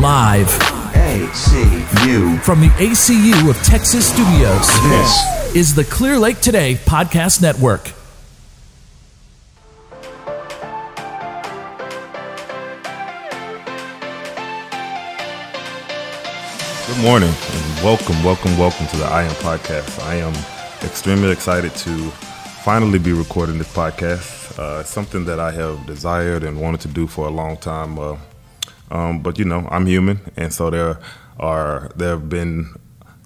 Live ACU. from the ACU of Texas Studios This is the Clear Lake Today Podcast Network. Good morning and welcome, welcome, welcome to the I Am Podcast. I am extremely excited to finally be recording this podcast. Uh, it's something that I have desired and wanted to do for a long time. Uh, um, but you know, I'm human, and so there are there have been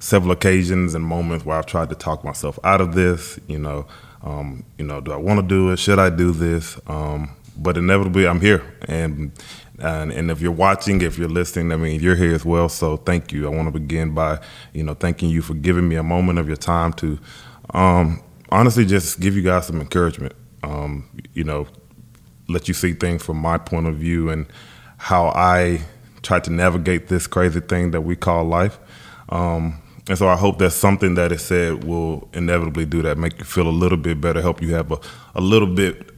several occasions and moments where I've tried to talk myself out of this. You know, um, you know, do I want to do it? Should I do this? Um, but inevitably, I'm here, and and, and if you're watching, if you're listening, I mean, you're here as well. So thank you. I want to begin by, you know, thanking you for giving me a moment of your time to, um, honestly, just give you guys some encouragement. Um, you know, let you see things from my point of view and how I try to navigate this crazy thing that we call life. Um, and so I hope that something that is said will inevitably do that, make you feel a little bit better, help you have a, a little bit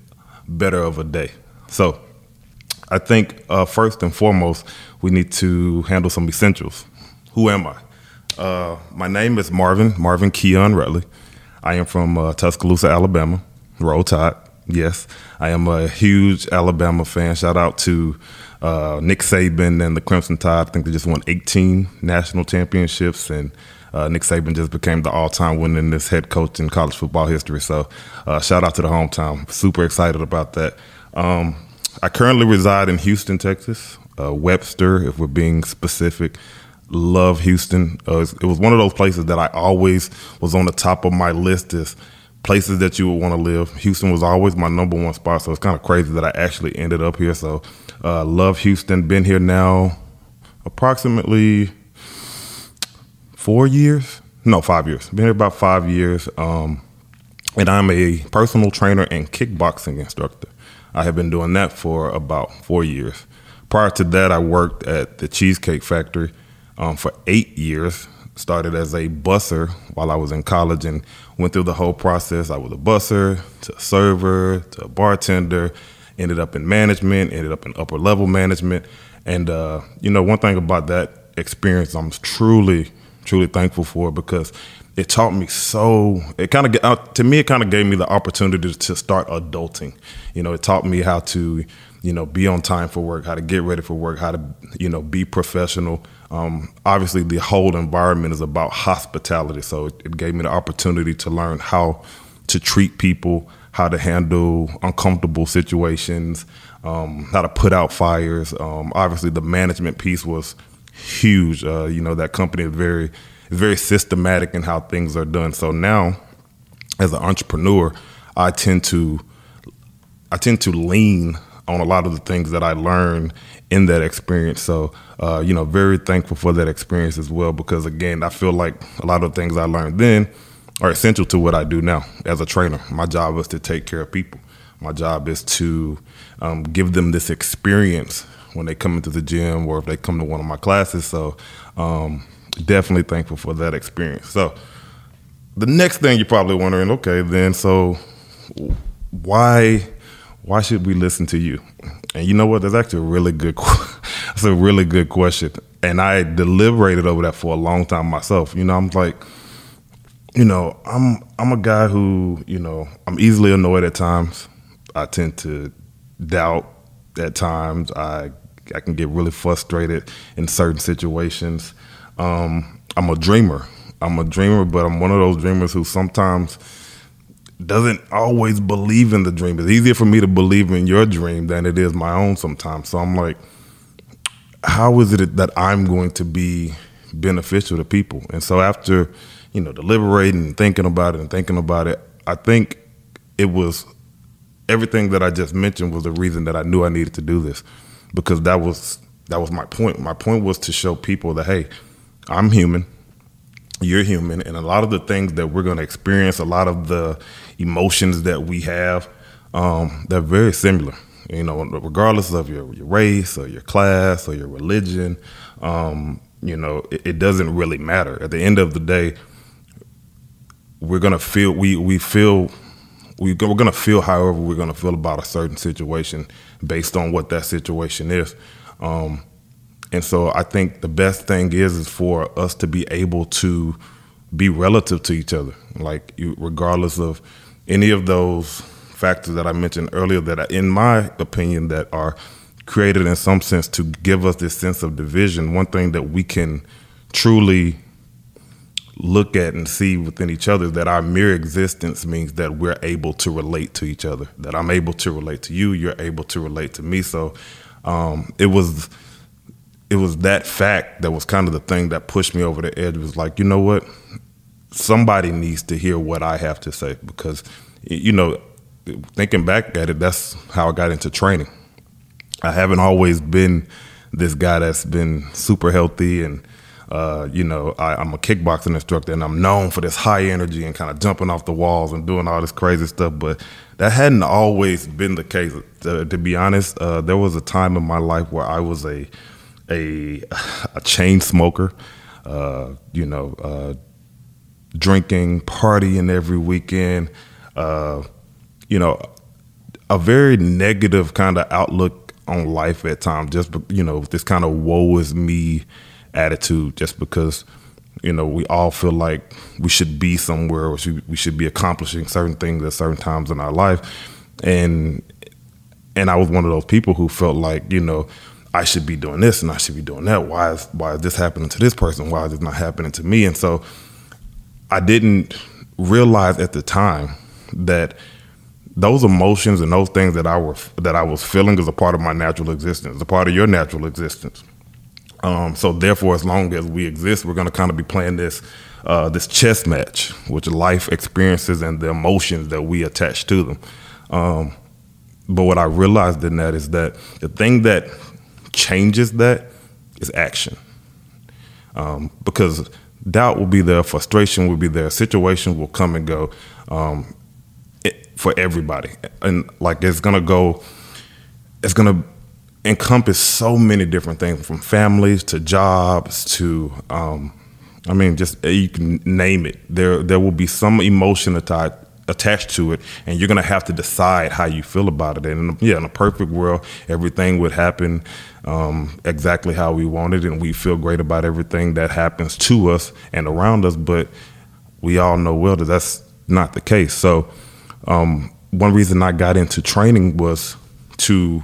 better of a day. So I think uh, first and foremost, we need to handle some essentials. Who am I? Uh, my name is Marvin, Marvin Keon Rutley. I am from uh, Tuscaloosa, Alabama. Roll Tide, yes. I am a huge Alabama fan. Shout out to uh, Nick Saban and the Crimson Tide. I think they just won 18 national championships, and uh, Nick Saban just became the all-time winningest head coach in college football history. So, uh, shout out to the hometown. Super excited about that. Um, I currently reside in Houston, Texas. Uh, Webster, if we're being specific. Love Houston. Uh, it was one of those places that I always was on the top of my list as places that you would want to live. Houston was always my number one spot, so it's kind of crazy that I actually ended up here. So, uh, love Houston. Been here now approximately four years. No, five years. Been here about five years. Um, and I'm a personal trainer and kickboxing instructor. I have been doing that for about four years. Prior to that, I worked at the Cheesecake Factory um, for eight years. Started as a busser while I was in college and went through the whole process. I was a busser to a server to a bartender, ended up in management, ended up in upper level management. And, uh, you know, one thing about that experience, I'm truly, truly thankful for because it taught me so it kind of uh, to me it kind of gave me the opportunity to start adulting you know it taught me how to you know be on time for work how to get ready for work how to you know be professional um, obviously the whole environment is about hospitality. So it, it gave me the opportunity to learn how to treat people how to handle uncomfortable situations um, how to put out fires. Um, obviously the management piece was huge. Uh, you know that company is very very systematic in how things are done. So now, as an entrepreneur, I tend to I tend to lean on a lot of the things that I learned in that experience. So, uh, you know, very thankful for that experience as well because again, I feel like a lot of things I learned then are essential to what I do now as a trainer. My job is to take care of people. My job is to um, give them this experience when they come into the gym or if they come to one of my classes. So, um, definitely thankful for that experience. So, the next thing you're probably wondering, okay, then so why why should we listen to you? And you know what? That's actually a really good. That's a really good question, and I deliberated over that for a long time myself. You know, I'm like, you know, I'm I'm a guy who, you know, I'm easily annoyed at times. I tend to doubt at times. I I can get really frustrated in certain situations. Um, I'm a dreamer. I'm a dreamer, but I'm one of those dreamers who sometimes doesn't always believe in the dream. It's easier for me to believe in your dream than it is my own sometimes. So I'm like, how is it that I'm going to be beneficial to people? And so after, you know, deliberating and thinking about it and thinking about it, I think it was everything that I just mentioned was the reason that I knew I needed to do this because that was that was my point. My point was to show people that hey, I'm human, you're human, and a lot of the things that we're going to experience, a lot of the emotions that we have, um, they're very similar. You know, regardless of your, your race or your class or your religion, um, you know, it, it doesn't really matter. At the end of the day, we're gonna feel we we feel we we're gonna feel however we're gonna feel about a certain situation based on what that situation is. Um, and so I think the best thing is is for us to be able to be relative to each other, like you, regardless of any of those factors that I mentioned earlier. That, are, in my opinion, that are created in some sense to give us this sense of division. One thing that we can truly look at and see within each other that our mere existence means that we're able to relate to each other. That I'm able to relate to you, you're able to relate to me. So um, it was it was that fact that was kind of the thing that pushed me over the edge. It was like, you know what? Somebody needs to hear what I have to say because, you know, thinking back at it, that's how I got into training. I haven't always been this guy that's been super healthy and uh, you know, I, am a kickboxing instructor and I'm known for this high energy and kind of jumping off the walls and doing all this crazy stuff. But that hadn't always been the case. Uh, to be honest, uh, there was a time in my life where I was a a, a chain smoker, uh, you know, uh, drinking, partying every weekend, uh, you know, a very negative kind of outlook on life at times. Just you know, this kind of woe is me attitude, just because you know we all feel like we should be somewhere or we should be accomplishing certain things at certain times in our life, and and I was one of those people who felt like you know I should be doing this and I should be doing that. Why is why is this happening to this person? Why is this not happening to me? And so I didn't realize at the time that those emotions and those things that I were that I was feeling is a part of my natural existence, a part of your natural existence. Um, so therefore, as long as we exist, we're going to kind of be playing this uh, this chess match, which life experiences and the emotions that we attach to them. Um, but what I realized in that is that the thing that changes that is action. Um, because doubt will be there, frustration will be there, situation will come and go um, it, for everybody. And like it's gonna go, it's gonna encompass so many different things from families to jobs to, um, I mean, just you can name it. There, there will be some emotion attached attached to it, and you're gonna have to decide how you feel about it. And yeah, in a perfect world, everything would happen um, exactly how we wanted, and we feel great about everything that happens to us and around us. But we all know well that that's not the case. So um, one reason I got into training was to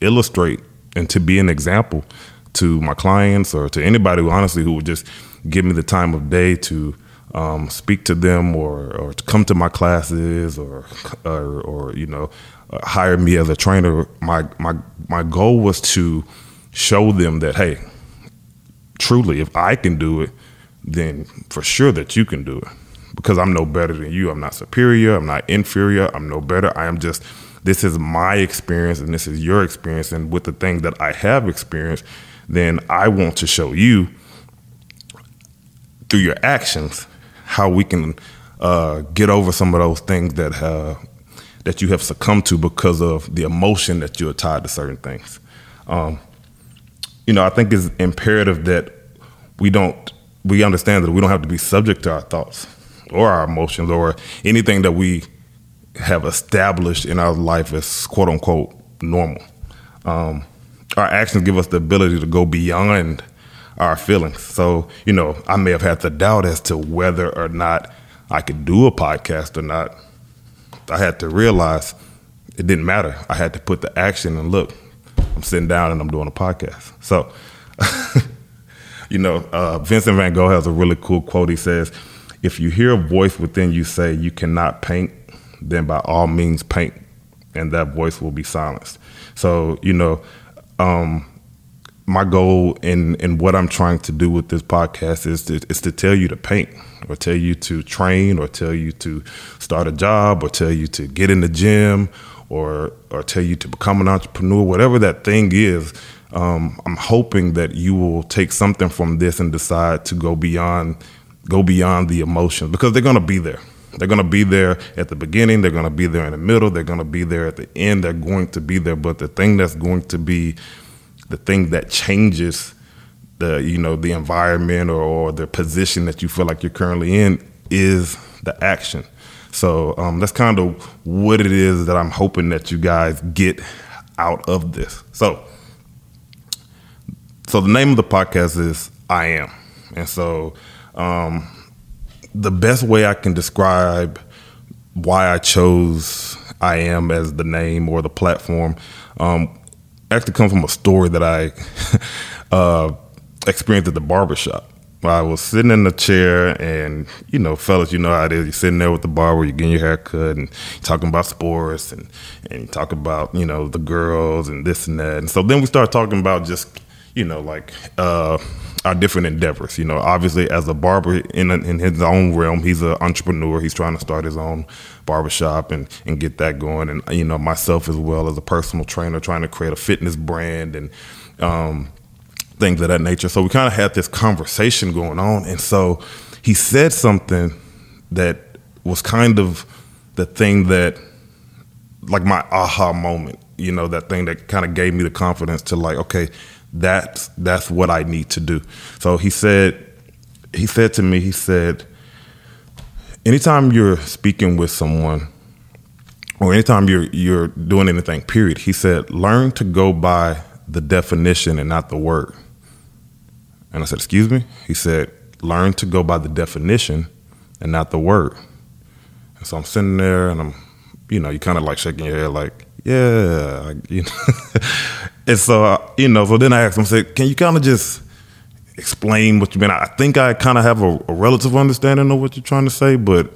illustrate and to be an example to my clients or to anybody who honestly who would just give me the time of day to um, speak to them or, or to come to my classes or, or, or you know, uh, hire me as a trainer. My, my, my goal was to show them that, hey, truly, if I can do it, then for sure that you can do it because I'm no better than you. I'm not superior. I'm not inferior. I'm no better. I am just, this is my experience and this is your experience. And with the things that I have experienced, then I want to show you through your actions how we can uh, get over some of those things that uh, that you have succumbed to because of the emotion that you're tied to certain things. Um, you know, I think it's imperative that we don't we understand that we don't have to be subject to our thoughts or our emotions or anything that we have established in our life as quote unquote normal. Um, our actions give us the ability to go beyond our feelings. So, you know, I may have had the doubt as to whether or not I could do a podcast or not. I had to realize it didn't matter. I had to put the action and look, I'm sitting down and I'm doing a podcast. So, you know, uh, Vincent van Gogh has a really cool quote. He says, If you hear a voice within you say you cannot paint, then by all means paint, and that voice will be silenced. So, you know, um, my goal and in what I'm trying to do with this podcast is to, is to tell you to paint or tell you to train or tell you to start a job or tell you to get in the gym or or tell you to become an entrepreneur whatever that thing is um, I'm hoping that you will take something from this and decide to go beyond go beyond the emotions because they're going to be there. They're going to be there at the beginning. They're going to be there in the middle. They're going to be there at the end. They're going to be there. But the thing that's going to be the thing that changes the you know the environment or, or the position that you feel like you're currently in is the action. So um, that's kind of what it is that I'm hoping that you guys get out of this. So so the name of the podcast is I Am. And so um, the best way I can describe why I chose I Am as the name or the platform um, actually comes from a story that I uh, experienced at the barbershop. I was sitting in the chair, and you know, fellas, you know how it is. You're sitting there with the barber, you're getting your hair cut, and talking about sports, and and you talk about you know the girls and this and that. And so then we start talking about just you know like uh, our different endeavors. You know, obviously as a barber in in his own realm, he's an entrepreneur. He's trying to start his own barbershop and and get that going. And you know, myself as well as a personal trainer, trying to create a fitness brand and. Um, things of that nature. So we kind of had this conversation going on. And so he said something that was kind of the thing that, like my aha moment, you know, that thing that kind of gave me the confidence to like, okay, that's that's what I need to do. So he said, he said to me, he said, anytime you're speaking with someone, or anytime you're you're doing anything, period, he said, learn to go by the definition and not the word. And I said, Excuse me? He said, Learn to go by the definition and not the word. And so I'm sitting there and I'm, you know, you kind of like shaking your head, like, yeah, you know. and so, uh, you know, so then I asked him, I said, Can you kind of just explain what you mean? I think I kind of have a, a relative understanding of what you're trying to say, but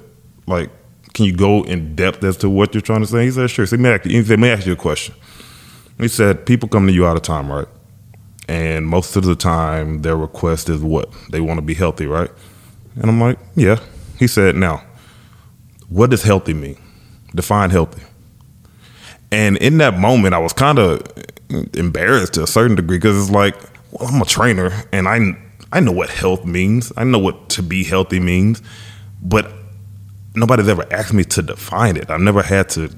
like, can you go in depth as to what you're trying to say? He said, sure. So he, may ask, he said, may ask you a question. He said, people come to you all the time, right? and most of the time their request is what they want to be healthy right and i'm like yeah he said now what does healthy mean define healthy and in that moment i was kind of embarrassed to a certain degree because it's like well i'm a trainer and i i know what health means i know what to be healthy means but nobody's ever asked me to define it i've never had to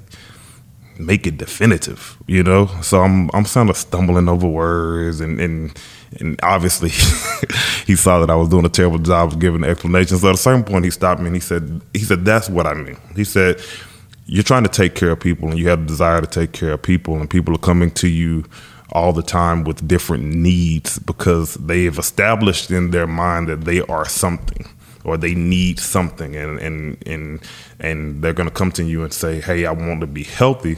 make it definitive, you know. So I'm I'm kind of stumbling over words, and and and obviously he saw that I was doing a terrible job of giving explanations. So at a certain point, he stopped me and he said he said that's what I mean. He said you're trying to take care of people, and you have a desire to take care of people, and people are coming to you all the time with different needs because they have established in their mind that they are something or they need something and and and and they're going to come to you and say hey i want to be healthy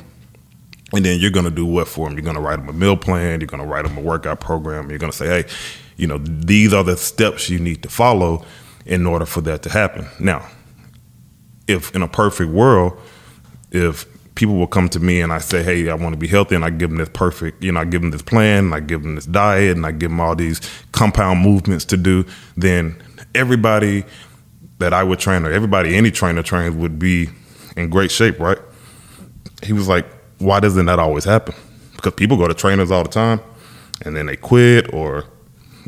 and then you're going to do what for them? You're going to write them a meal plan. You're going to write them a workout program. You're going to say, hey, you know, these are the steps you need to follow in order for that to happen. Now, if in a perfect world, if people will come to me and I say, hey, I want to be healthy, and I give them this perfect, you know, I give them this plan, and I give them this diet, and I give them all these compound movements to do, then everybody that I would train, or everybody any trainer trains, would be in great shape, right? He was like, why doesn't that always happen? Because people go to trainers all the time and then they quit or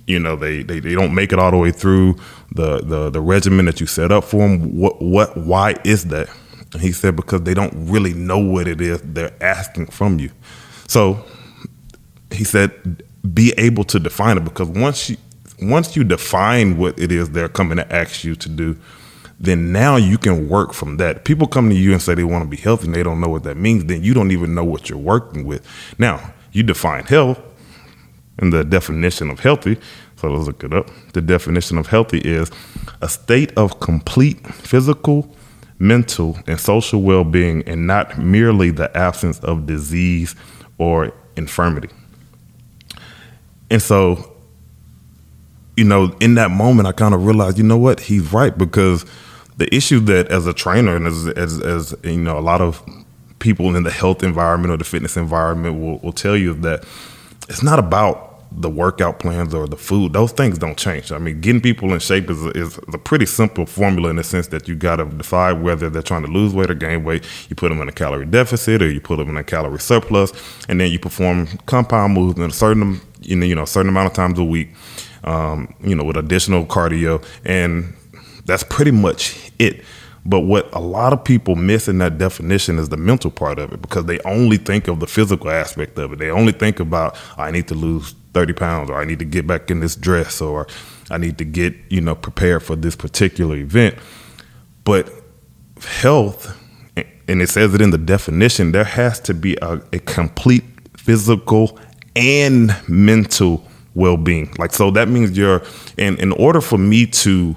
you know they, they, they don't make it all the way through the, the the regimen that you set up for them what what why is that and he said because they don't really know what it is they're asking from you so he said be able to define it because once you once you define what it is they're coming to ask you to do then now you can work from that. People come to you and say they want to be healthy and they don't know what that means, then you don't even know what you're working with. Now, you define health and the definition of healthy. So let's look it up. The definition of healthy is a state of complete physical, mental, and social well being, and not merely the absence of disease or infirmity. And so, you know, in that moment, I kind of realized, you know what, he's right because the issue that as a trainer and as, as, as you know a lot of people in the health environment or the fitness environment will, will tell you that it's not about the workout plans or the food those things don't change i mean getting people in shape is, is a pretty simple formula in the sense that you got to decide whether they're trying to lose weight or gain weight you put them in a calorie deficit or you put them in a calorie surplus and then you perform compound moves in a certain know, you know a certain amount of times a week um, you know with additional cardio and that's pretty much it. But what a lot of people miss in that definition is the mental part of it because they only think of the physical aspect of it. They only think about I need to lose 30 pounds or I need to get back in this dress or I need to get, you know, prepared for this particular event. But health, and it says it in the definition, there has to be a, a complete physical and mental well-being. Like so that means you're and in order for me to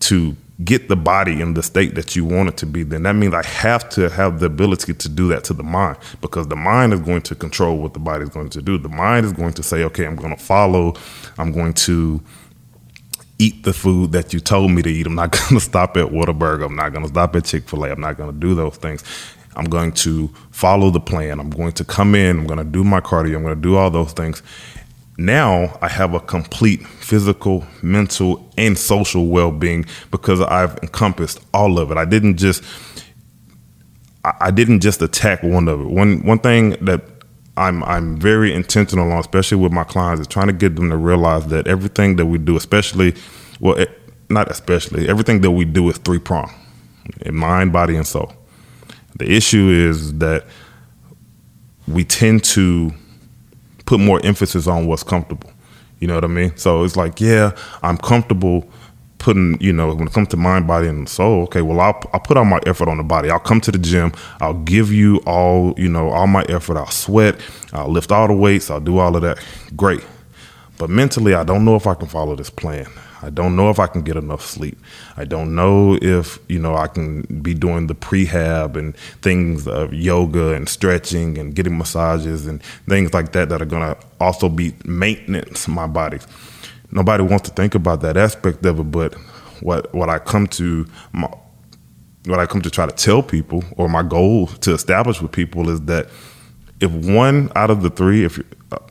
to get the body in the state that you want it to be, then that means I have to have the ability to do that to the mind because the mind is going to control what the body is going to do. The mind is going to say, okay, I'm going to follow, I'm going to eat the food that you told me to eat. I'm not going to stop at Whataburger. I'm not going to stop at Chick fil A. I'm not going to do those things. I'm going to follow the plan. I'm going to come in. I'm going to do my cardio. I'm going to do all those things. Now I have a complete physical, mental, and social well being because I've encompassed all of it. I didn't just. I didn't just attack one of it. One one thing that I'm I'm very intentional on, especially with my clients, is trying to get them to realize that everything that we do, especially, well, it, not especially, everything that we do is three prong, in mind, body, and soul. The issue is that we tend to put more emphasis on what's comfortable. You know what I mean? So it's like, yeah, I'm comfortable putting, you know, when it comes to mind, body, and soul, okay, well, I'll, I'll put all my effort on the body. I'll come to the gym. I'll give you all, you know, all my effort. I'll sweat. I'll lift all the weights. I'll do all of that. Great. But mentally, I don't know if I can follow this plan. I don't know if I can get enough sleep. I don't know if, you know, I can be doing the prehab and things of yoga and stretching and getting massages and things like that that are going to also be maintenance my body. Nobody wants to think about that aspect of it, but what what I come to my, what I come to try to tell people or my goal to establish with people is that if one out of the three, if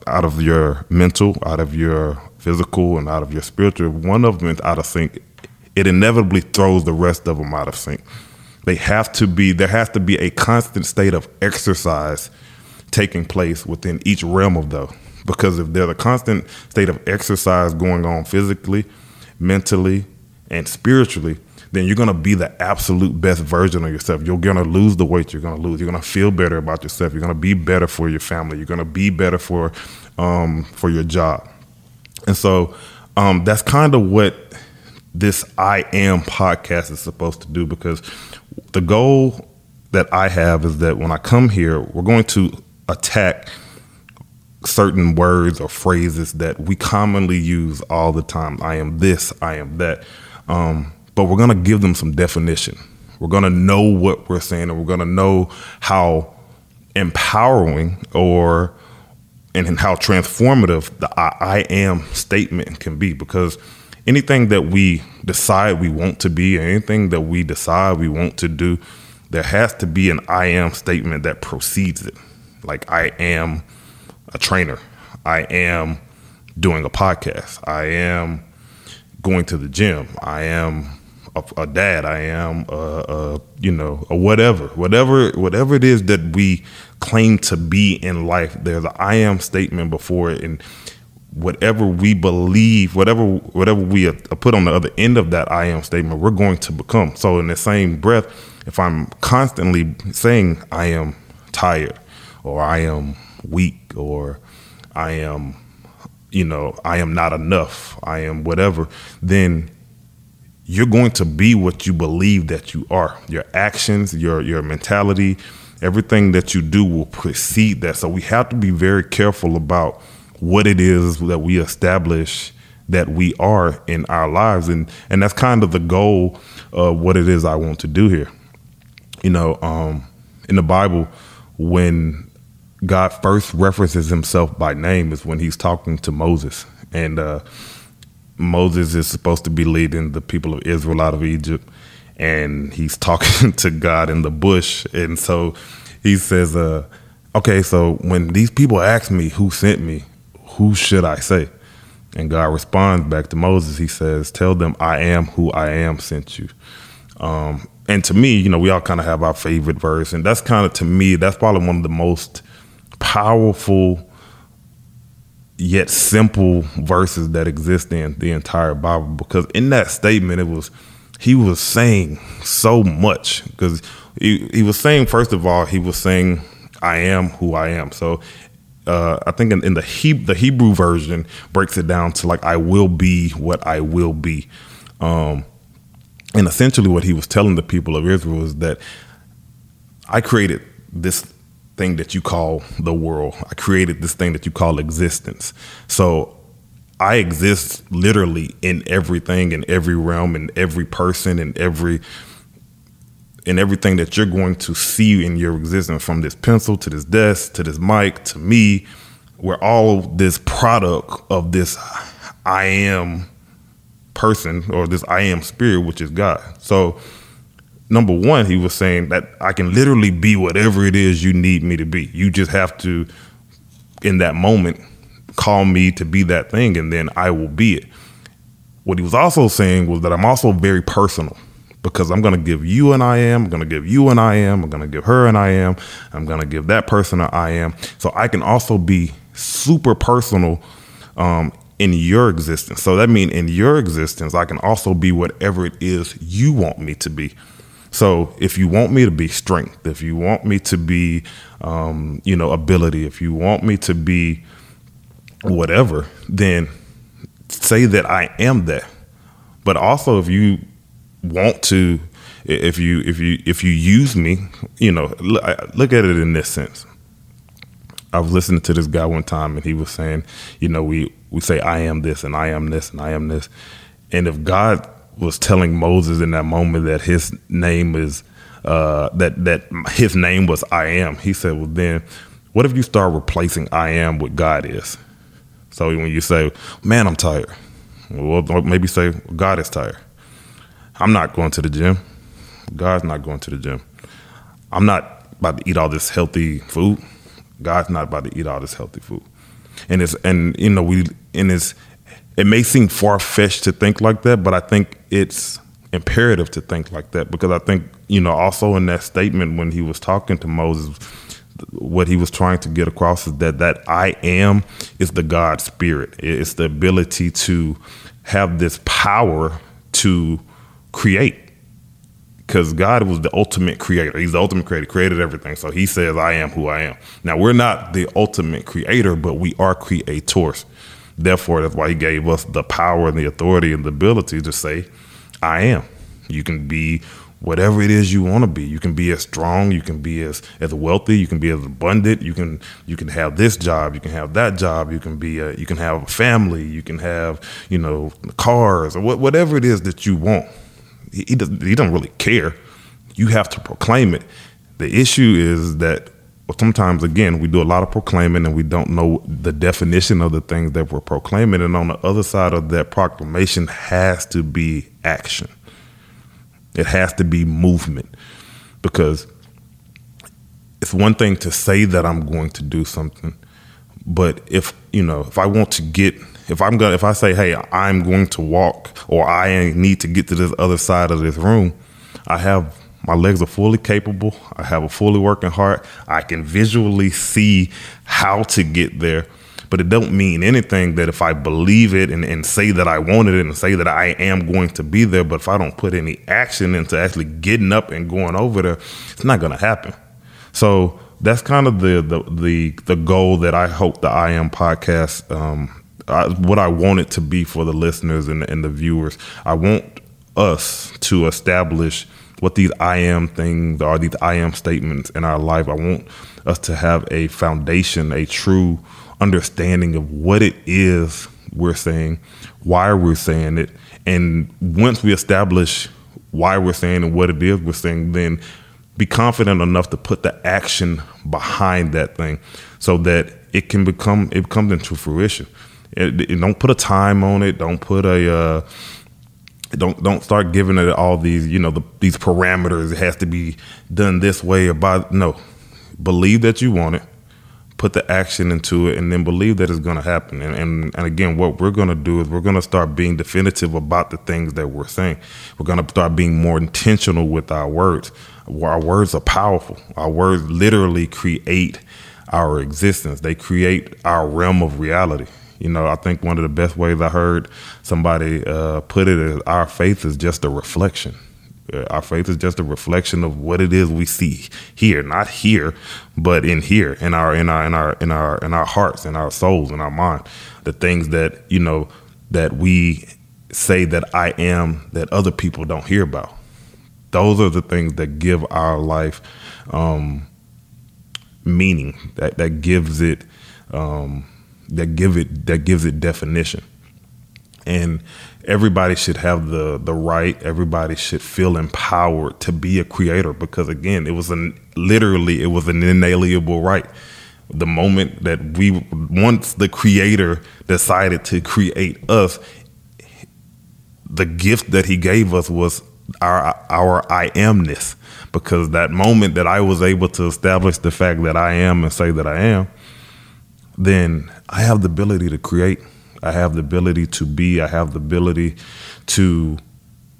out of your mental, out of your physical, and out of your spiritual, one of them is out of sync, it inevitably throws the rest of them out of sync. They have to be. There has to be a constant state of exercise taking place within each realm of those. Because if there's a constant state of exercise going on physically, mentally, and spiritually, then you're gonna be the absolute best version of yourself. You're gonna lose the weight you're gonna lose. You're gonna feel better about yourself. You're gonna be better for your family. You're gonna be better for um, for your job. And so um, that's kind of what this I Am podcast is supposed to do because the goal that I have is that when I come here, we're going to attack certain words or phrases that we commonly use all the time. I am this, I am that. Um, but we're going to give them some definition. We're going to know what we're saying and we're going to know how empowering or and how transformative the I, I am statement can be because anything that we decide we want to be, anything that we decide we want to do, there has to be an I am statement that precedes it. Like I am a trainer. I am doing a podcast. I am going to the gym. I am a, a dad. I am you know a whatever, whatever, whatever it is that we claim to be in life. There's an I am statement before it, and whatever we believe, whatever whatever we put on the other end of that I am statement, we're going to become. So in the same breath, if I'm constantly saying I am tired or I am weak or I am, you know, I am not enough, I am whatever, then you're going to be what you believe that you are. Your actions, your your mentality, everything that you do will precede that. So we have to be very careful about what it is that we establish that we are in our lives and and that's kind of the goal of what it is I want to do here. You know, um, in the Bible when God first references himself by name is when he's talking to Moses. And uh, Moses is supposed to be leading the people of Israel out of Egypt. And he's talking to God in the bush. And so he says, uh, Okay, so when these people ask me who sent me, who should I say? And God responds back to Moses. He says, Tell them I am who I am sent you. Um, and to me, you know, we all kind of have our favorite verse. And that's kind of, to me, that's probably one of the most powerful yet simple verses that exist in the entire Bible because in that statement it was he was saying so much because he, he was saying first of all he was saying I am who I am. So uh, I think in, in the he, the Hebrew version breaks it down to like I will be what I will be. Um, and essentially what he was telling the people of Israel is that I created this thing that you call the world. I created this thing that you call existence. So I exist literally in everything, in every realm, in every person, in every in everything that you're going to see in your existence, from this pencil to this desk to this mic to me. We're all this product of this I am person or this I am spirit, which is God. So, number one, he was saying that I can literally be whatever it is you need me to be. You just have to, in that moment, call me to be that thing, and then I will be it. What he was also saying was that I'm also very personal because I'm going to give you an I am, I'm going to give you an I am, I'm going to give her an I am, I'm going to give that person an I am. So I can also be super personal um, in your existence. So that means in your existence, I can also be whatever it is you want me to be. So if you want me to be strength, if you want me to be, um, you know, ability, if you want me to be whatever, then say that I am that. But also, if you want to, if you if you if you use me, you know, look, at it in this sense. I was listening to this guy one time, and he was saying, you know, we we say I am this and I am this and I am this, and if God was telling Moses in that moment that his name is uh, that that his name was I am, he said, well then, what if you start replacing I am with God is? So when you say, man, I'm tired, well maybe say God is tired. I'm not going to the gym. God's not going to the gym. I'm not about to eat all this healthy food. God's not about to eat all this healthy food. And it's and you know we and it's it may seem far fetched to think like that, but I think it's imperative to think like that because I think you know also in that statement when he was talking to Moses, what he was trying to get across is that that I am is the God spirit. It's the ability to have this power to create because God was the ultimate creator. He's the ultimate creator, created everything. So he says, I am who I am. Now, we're not the ultimate creator, but we are creators. Therefore, that's why he gave us the power and the authority and the ability to say, I am. You can be whatever it is you want to be. You can be as strong, you can be as as wealthy, you can be as abundant. You can you can have this job, you can have that job, you can be a, you can have a family, you can have you know cars or what, whatever it is that you want he doesn't he doesn't really care. You have to proclaim it. The issue is that sometimes again we do a lot of proclaiming and we don't know the definition of the things that we're proclaiming. And on the other side of that proclamation has to be action. It has to be movement. Because it's one thing to say that i'm going to do something but if you know if i want to get if I'm gonna, if I say, hey, I'm going to walk or I need to get to this other side of this room, I have my legs are fully capable. I have a fully working heart. I can visually see how to get there. But it don't mean anything that if I believe it and, and say that I wanted it and say that I am going to be there, but if I don't put any action into actually getting up and going over there, it's not gonna happen. So that's kind of the the the, the goal that I hope the I am podcast um, I, what I want it to be for the listeners and, and the viewers. I want us to establish what these I am things are, these I am statements in our life. I want us to have a foundation, a true understanding of what it is we're saying, why we're saying it. And once we establish why we're saying and what it is we're saying, then be confident enough to put the action behind that thing so that it can become it comes into fruition. It, it, don't put a time on it. Don't put a uh, don't don't start giving it all these you know the, these parameters. It has to be done this way or by no. Believe that you want it. Put the action into it, and then believe that it's going to happen. And, and and again, what we're going to do is we're going to start being definitive about the things that we're saying. We're going to start being more intentional with our words. Our words are powerful. Our words literally create our existence. They create our realm of reality. You know, I think one of the best ways I heard somebody uh, put it is our faith is just a reflection. Uh, our faith is just a reflection of what it is we see here, not here, but in here, in our in our in our in our in our hearts, in our souls, in our mind. The things that you know that we say that I am that other people don't hear about. Those are the things that give our life um, meaning. That that gives it. Um, that give it that gives it definition. and everybody should have the the right everybody should feel empowered to be a creator because again it was an literally it was an inalienable right the moment that we once the creator decided to create us the gift that he gave us was our our I amness because that moment that I was able to establish the fact that I am and say that I am then I have the ability to create. I have the ability to be. I have the ability to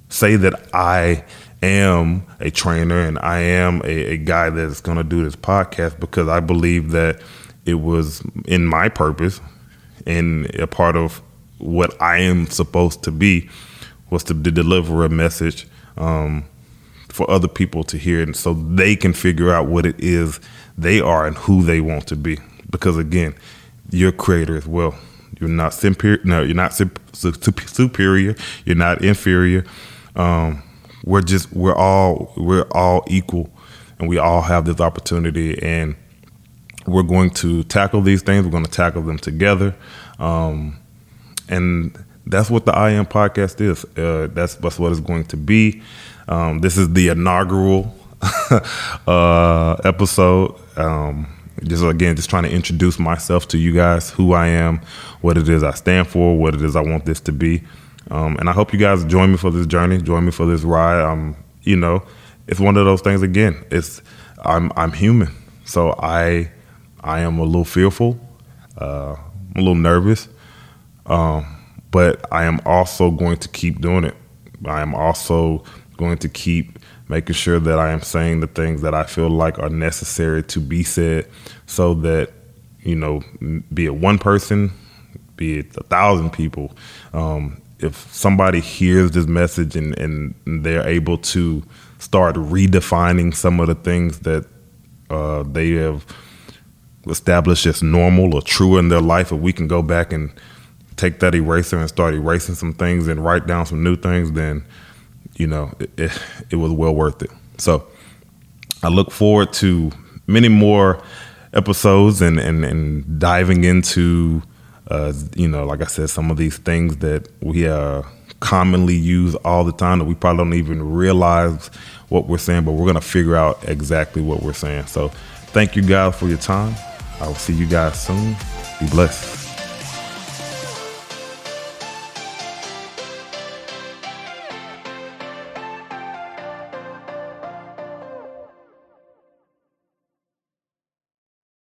say that I am a trainer and I am a, a guy that's going to do this podcast because I believe that it was in my purpose and a part of what I am supposed to be was to, to deliver a message um, for other people to hear and so they can figure out what it is they are and who they want to be because again you're creator as well. You're not superior no you're not superior. You're not inferior. Um, we're just we're all we're all equal and we all have this opportunity and we're going to tackle these things. We're going to tackle them together. Um, and that's what the I am podcast is. Uh, that's that's what it's going to be. Um, this is the inaugural uh, episode. Um, just again just trying to introduce myself to you guys who I am what it is I stand for what it is I want this to be um, and I hope you guys join me for this journey, join me for this ride. Um, you know, it's one of those things. Again, it's I'm I'm human, so I I am a little fearful, uh, I'm a little nervous, um, but I am also going to keep doing it. I am also going to keep making sure that I am saying the things that I feel like are necessary to be said, so that you know, be it one person, be it a thousand people, um, if somebody hears this message and, and they're able to start redefining some of the things that uh, they have established as normal or true in their life, if we can go back and take that eraser and start erasing some things and write down some new things, then you know it, it, it was well worth it. So I look forward to many more episodes and, and, and diving into uh, you know, like I said, some of these things that we uh, commonly use all the time that we probably don't even realize what we're saying, but we're going to figure out exactly what we're saying. So thank you guys for your time. I will see you guys soon. Be blessed.